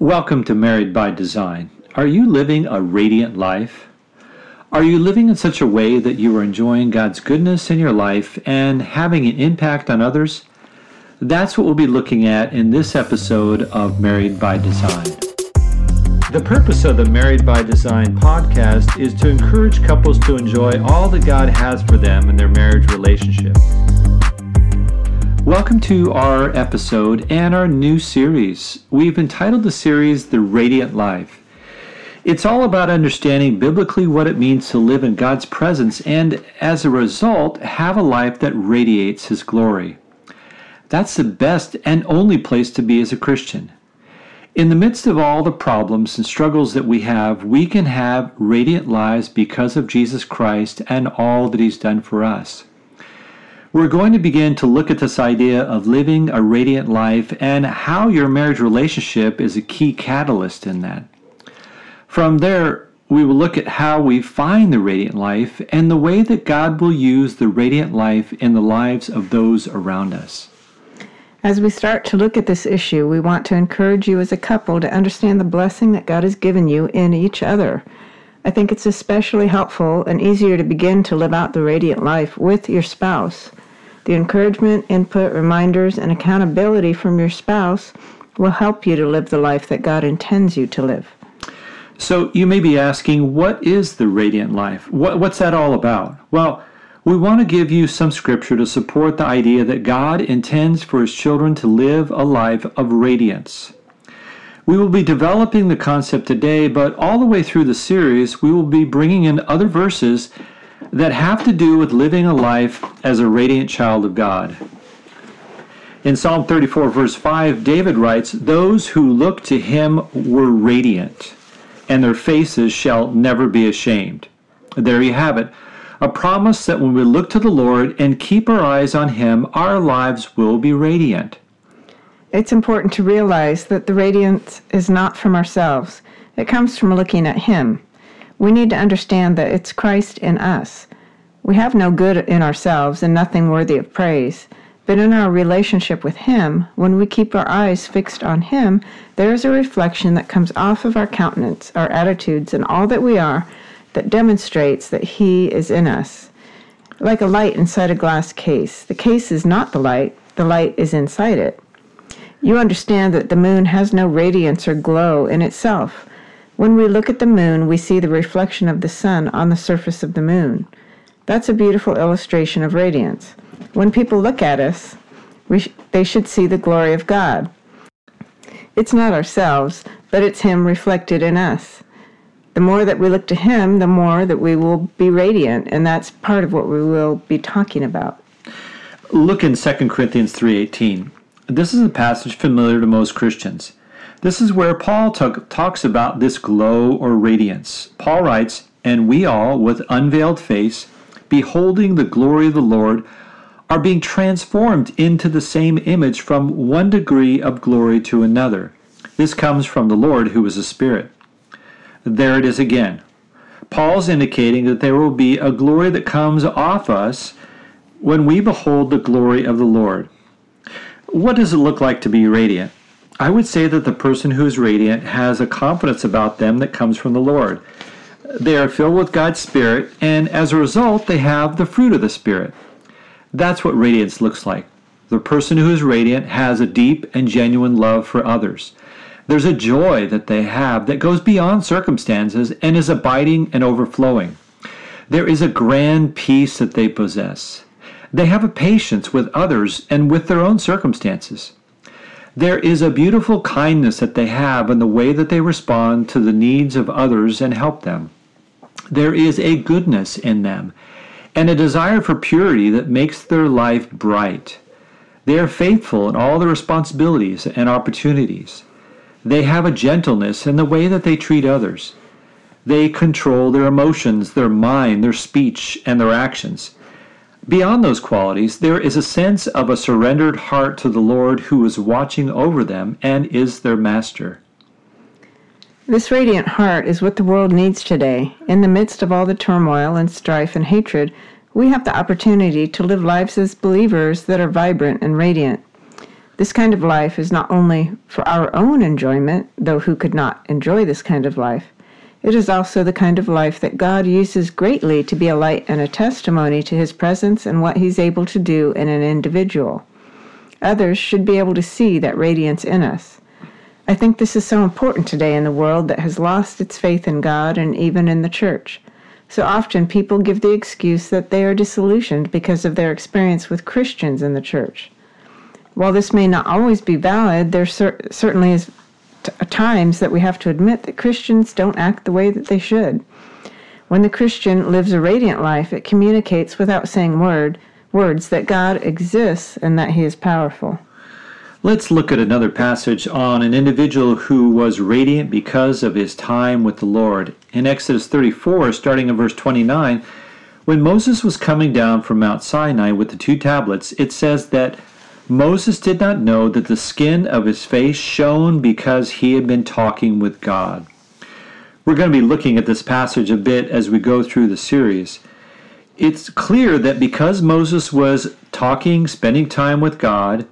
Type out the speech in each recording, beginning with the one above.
Welcome to Married by Design. Are you living a radiant life? Are you living in such a way that you are enjoying God's goodness in your life and having an impact on others? That's what we'll be looking at in this episode of Married by Design. The purpose of the Married by Design podcast is to encourage couples to enjoy all that God has for them in their marriage relationship. Welcome to our episode and our new series. We've entitled the series The Radiant Life. It's all about understanding biblically what it means to live in God's presence and, as a result, have a life that radiates His glory. That's the best and only place to be as a Christian. In the midst of all the problems and struggles that we have, we can have radiant lives because of Jesus Christ and all that He's done for us. We're going to begin to look at this idea of living a radiant life and how your marriage relationship is a key catalyst in that. From there, we will look at how we find the radiant life and the way that God will use the radiant life in the lives of those around us. As we start to look at this issue, we want to encourage you as a couple to understand the blessing that God has given you in each other. I think it's especially helpful and easier to begin to live out the radiant life with your spouse. The encouragement, input, reminders, and accountability from your spouse will help you to live the life that God intends you to live. So you may be asking, what is the radiant life? What, what's that all about? Well, we want to give you some scripture to support the idea that God intends for his children to live a life of radiance. We will be developing the concept today, but all the way through the series, we will be bringing in other verses that have to do with living a life as a radiant child of God. In Psalm 34, verse 5, David writes, Those who look to him were radiant, and their faces shall never be ashamed. There you have it. A promise that when we look to the Lord and keep our eyes on him, our lives will be radiant. It's important to realize that the radiance is not from ourselves, it comes from looking at him. We need to understand that it's Christ in us. We have no good in ourselves and nothing worthy of praise. But in our relationship with Him, when we keep our eyes fixed on Him, there is a reflection that comes off of our countenance, our attitudes, and all that we are that demonstrates that He is in us. Like a light inside a glass case, the case is not the light, the light is inside it. You understand that the moon has no radiance or glow in itself. When we look at the moon, we see the reflection of the sun on the surface of the moon. That's a beautiful illustration of radiance. When people look at us, sh- they should see the glory of God. It's not ourselves, but it's Him reflected in us. The more that we look to Him, the more that we will be radiant, and that's part of what we will be talking about. Look in 2 Corinthians 3:18. This is a passage familiar to most Christians. This is where Paul t- talks about this glow or radiance. Paul writes, "And we all with unveiled face, beholding the glory of the Lord, are being transformed into the same image from one degree of glory to another. This comes from the Lord who is a spirit." There it is again. Paul's indicating that there will be a glory that comes off us when we behold the glory of the Lord. What does it look like to be radiant? I would say that the person who is radiant has a confidence about them that comes from the Lord. They are filled with God's Spirit, and as a result, they have the fruit of the Spirit. That's what radiance looks like. The person who is radiant has a deep and genuine love for others. There's a joy that they have that goes beyond circumstances and is abiding and overflowing. There is a grand peace that they possess. They have a patience with others and with their own circumstances. There is a beautiful kindness that they have in the way that they respond to the needs of others and help them. There is a goodness in them and a desire for purity that makes their life bright. They are faithful in all the responsibilities and opportunities. They have a gentleness in the way that they treat others. They control their emotions, their mind, their speech, and their actions. Beyond those qualities, there is a sense of a surrendered heart to the Lord who is watching over them and is their master. This radiant heart is what the world needs today. In the midst of all the turmoil and strife and hatred, we have the opportunity to live lives as believers that are vibrant and radiant. This kind of life is not only for our own enjoyment, though who could not enjoy this kind of life, it is also the kind of life that God uses greatly to be a light and a testimony to his presence and what he's able to do in an individual. Others should be able to see that radiance in us. I think this is so important today in the world that has lost its faith in God and even in the church. So often people give the excuse that they are disillusioned because of their experience with Christians in the church. While this may not always be valid, there cer- certainly is t- uh, times that we have to admit that Christians don't act the way that they should. When the Christian lives a radiant life, it communicates without saying word words that God exists and that he is powerful. Let's look at another passage on an individual who was radiant because of his time with the Lord. In Exodus 34, starting in verse 29, when Moses was coming down from Mount Sinai with the two tablets, it says that Moses did not know that the skin of his face shone because he had been talking with God. We're going to be looking at this passage a bit as we go through the series. It's clear that because Moses was talking, spending time with God,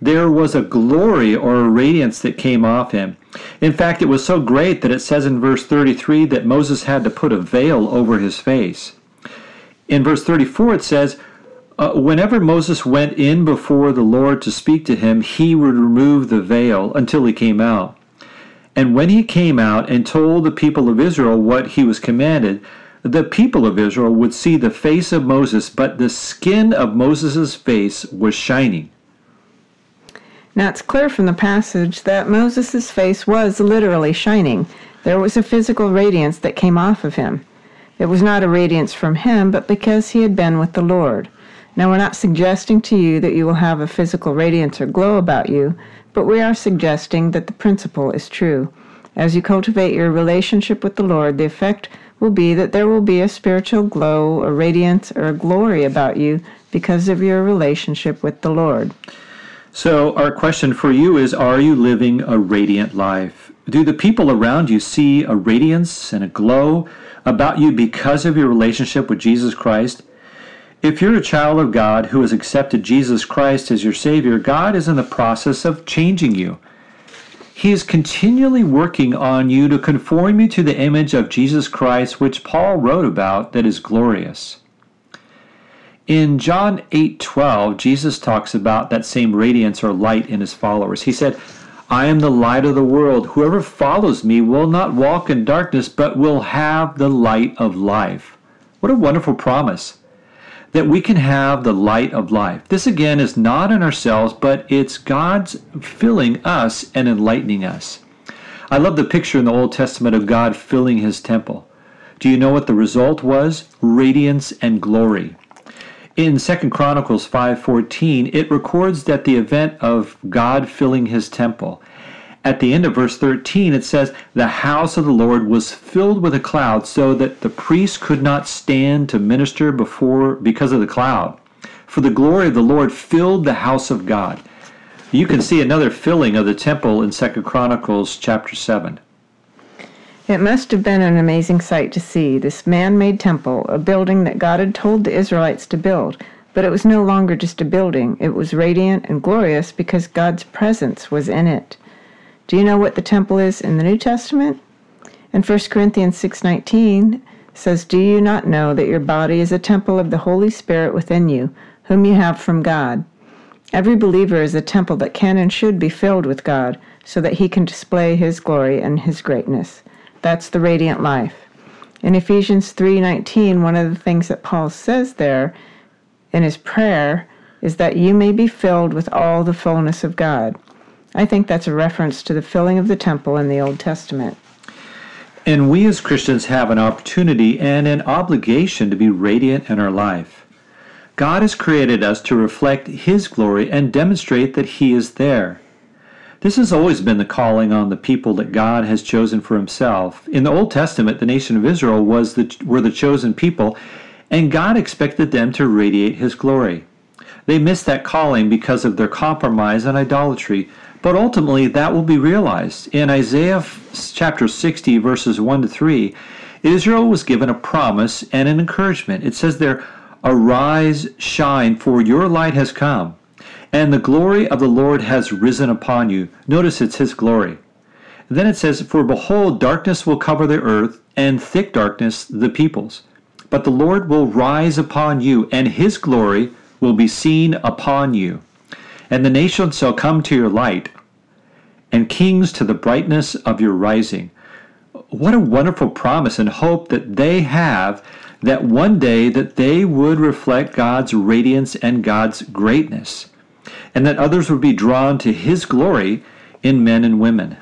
there was a glory or a radiance that came off him. In fact, it was so great that it says in verse 33 that Moses had to put a veil over his face. In verse 34, it says, uh, Whenever Moses went in before the Lord to speak to him, he would remove the veil until he came out. And when he came out and told the people of Israel what he was commanded, the people of Israel would see the face of Moses, but the skin of Moses' face was shining. Now it's clear from the passage that Moses' face was literally shining. There was a physical radiance that came off of him. It was not a radiance from him, but because he had been with the Lord. Now, we're not suggesting to you that you will have a physical radiance or glow about you, but we are suggesting that the principle is true. As you cultivate your relationship with the Lord, the effect will be that there will be a spiritual glow, a radiance, or a glory about you because of your relationship with the Lord. So, our question for you is Are you living a radiant life? Do the people around you see a radiance and a glow about you because of your relationship with Jesus Christ? If you're a child of God who has accepted Jesus Christ as your Savior, God is in the process of changing you. He is continually working on you to conform you to the image of Jesus Christ, which Paul wrote about, that is glorious. In John 8:12, Jesus talks about that same radiance or light in his followers. He said, "I am the light of the world. Whoever follows me will not walk in darkness, but will have the light of life." What a wonderful promise that we can have the light of life. This again is not in ourselves, but it's God's filling us and enlightening us. I love the picture in the Old Testament of God filling his temple. Do you know what the result was? Radiance and glory. In 2 Chronicles 5:14, it records that the event of God filling his temple at the end of verse 13, it says, The house of the Lord was filled with a cloud, so that the priest could not stand to minister before because of the cloud. For the glory of the Lord filled the house of God. You can see another filling of the temple in 2 Chronicles chapter 7. It must have been an amazing sight to see this man made temple, a building that God had told the Israelites to build. But it was no longer just a building, it was radiant and glorious because God's presence was in it. Do you know what the temple is in the New Testament? In 1 Corinthians 6:19 says, "Do you not know that your body is a temple of the Holy Spirit within you, whom you have from God?" Every believer is a temple that can and should be filled with God, so that he can display his glory and his greatness. That's the radiant life. In Ephesians 3:19, one of the things that Paul says there in his prayer is that you may be filled with all the fullness of God. I think that's a reference to the filling of the temple in the Old Testament. And we as Christians have an opportunity and an obligation to be radiant in our life. God has created us to reflect His glory and demonstrate that He is there. This has always been the calling on the people that God has chosen for Himself. In the Old Testament, the nation of Israel was the, were the chosen people, and God expected them to radiate His glory. They missed that calling because of their compromise and idolatry, but ultimately, that will be realized. In Isaiah chapter 60, verses 1 to 3, Israel was given a promise and an encouragement. It says there, Arise, shine, for your light has come, and the glory of the Lord has risen upon you. Notice it's his glory. then it says, For behold, darkness will cover the earth, and thick darkness the peoples. But the Lord will rise upon you, and his glory will be seen upon you. And the nations shall come to your light, and kings to the brightness of your rising. What a wonderful promise and hope that they have that one day that they would reflect God's radiance and God's greatness and that others would be drawn to his glory in men and women.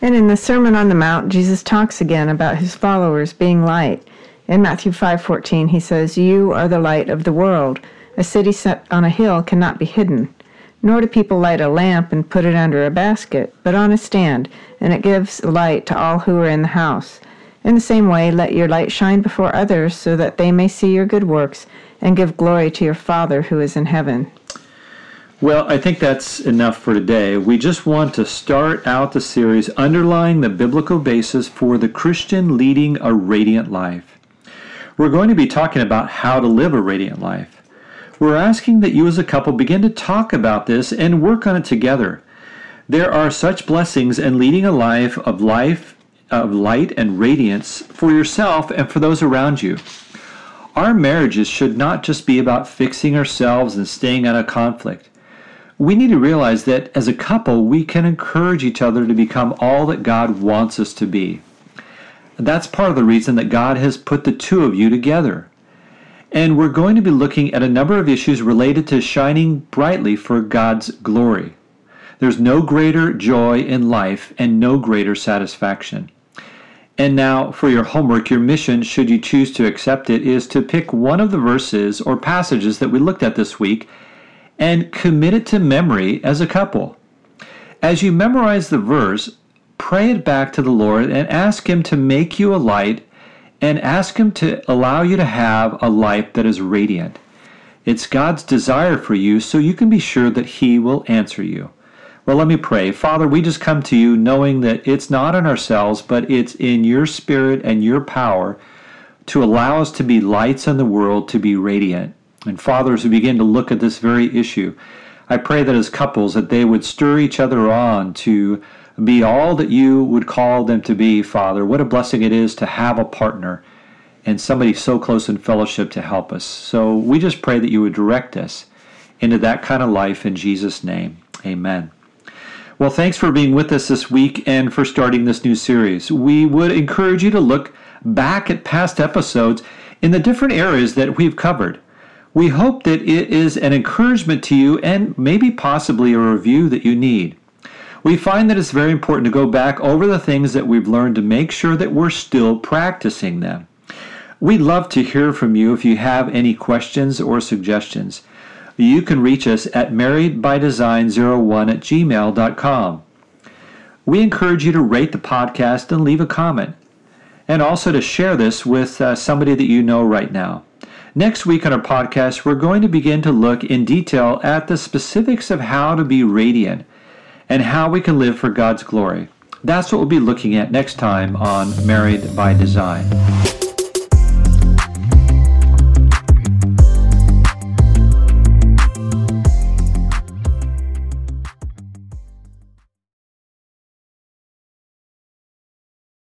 And in the Sermon on the Mount, Jesus talks again about his followers being light. In Matthew 5:14, he says, "You are the light of the world. A city set on a hill cannot be hidden. Nor do people light a lamp and put it under a basket, but on a stand, and it gives light to all who are in the house. In the same way, let your light shine before others, so that they may see your good works and give glory to your Father who is in heaven." Well, I think that's enough for today. We just want to start out the series underlying the biblical basis for the Christian leading a radiant life. We're going to be talking about how to live a radiant life. We're asking that you as a couple begin to talk about this and work on it together. There are such blessings in leading a life of life of light and radiance for yourself and for those around you. Our marriages should not just be about fixing ourselves and staying out of conflict we need to realize that as a couple, we can encourage each other to become all that God wants us to be. That's part of the reason that God has put the two of you together. And we're going to be looking at a number of issues related to shining brightly for God's glory. There's no greater joy in life and no greater satisfaction. And now, for your homework, your mission, should you choose to accept it, is to pick one of the verses or passages that we looked at this week and commit it to memory as a couple. As you memorize the verse, pray it back to the Lord and ask Him to make you a light and ask Him to allow you to have a life that is radiant. It's God's desire for you, so you can be sure that He will answer you. Well, let me pray. Father, we just come to you knowing that it's not in ourselves, but it's in your spirit and your power to allow us to be lights in the world, to be radiant. And fathers who begin to look at this very issue, I pray that as couples that they would stir each other on to be all that you would call them to be, Father. What a blessing it is to have a partner and somebody so close in fellowship to help us. So we just pray that you would direct us into that kind of life in Jesus' name. Amen. Well, thanks for being with us this week and for starting this new series. We would encourage you to look back at past episodes in the different areas that we've covered. We hope that it is an encouragement to you and maybe possibly a review that you need. We find that it's very important to go back over the things that we've learned to make sure that we're still practicing them. We'd love to hear from you if you have any questions or suggestions. You can reach us at marriedbydesign01 at gmail.com. We encourage you to rate the podcast and leave a comment, and also to share this with uh, somebody that you know right now. Next week on our podcast, we're going to begin to look in detail at the specifics of how to be radiant and how we can live for God's glory. That's what we'll be looking at next time on Married by Design.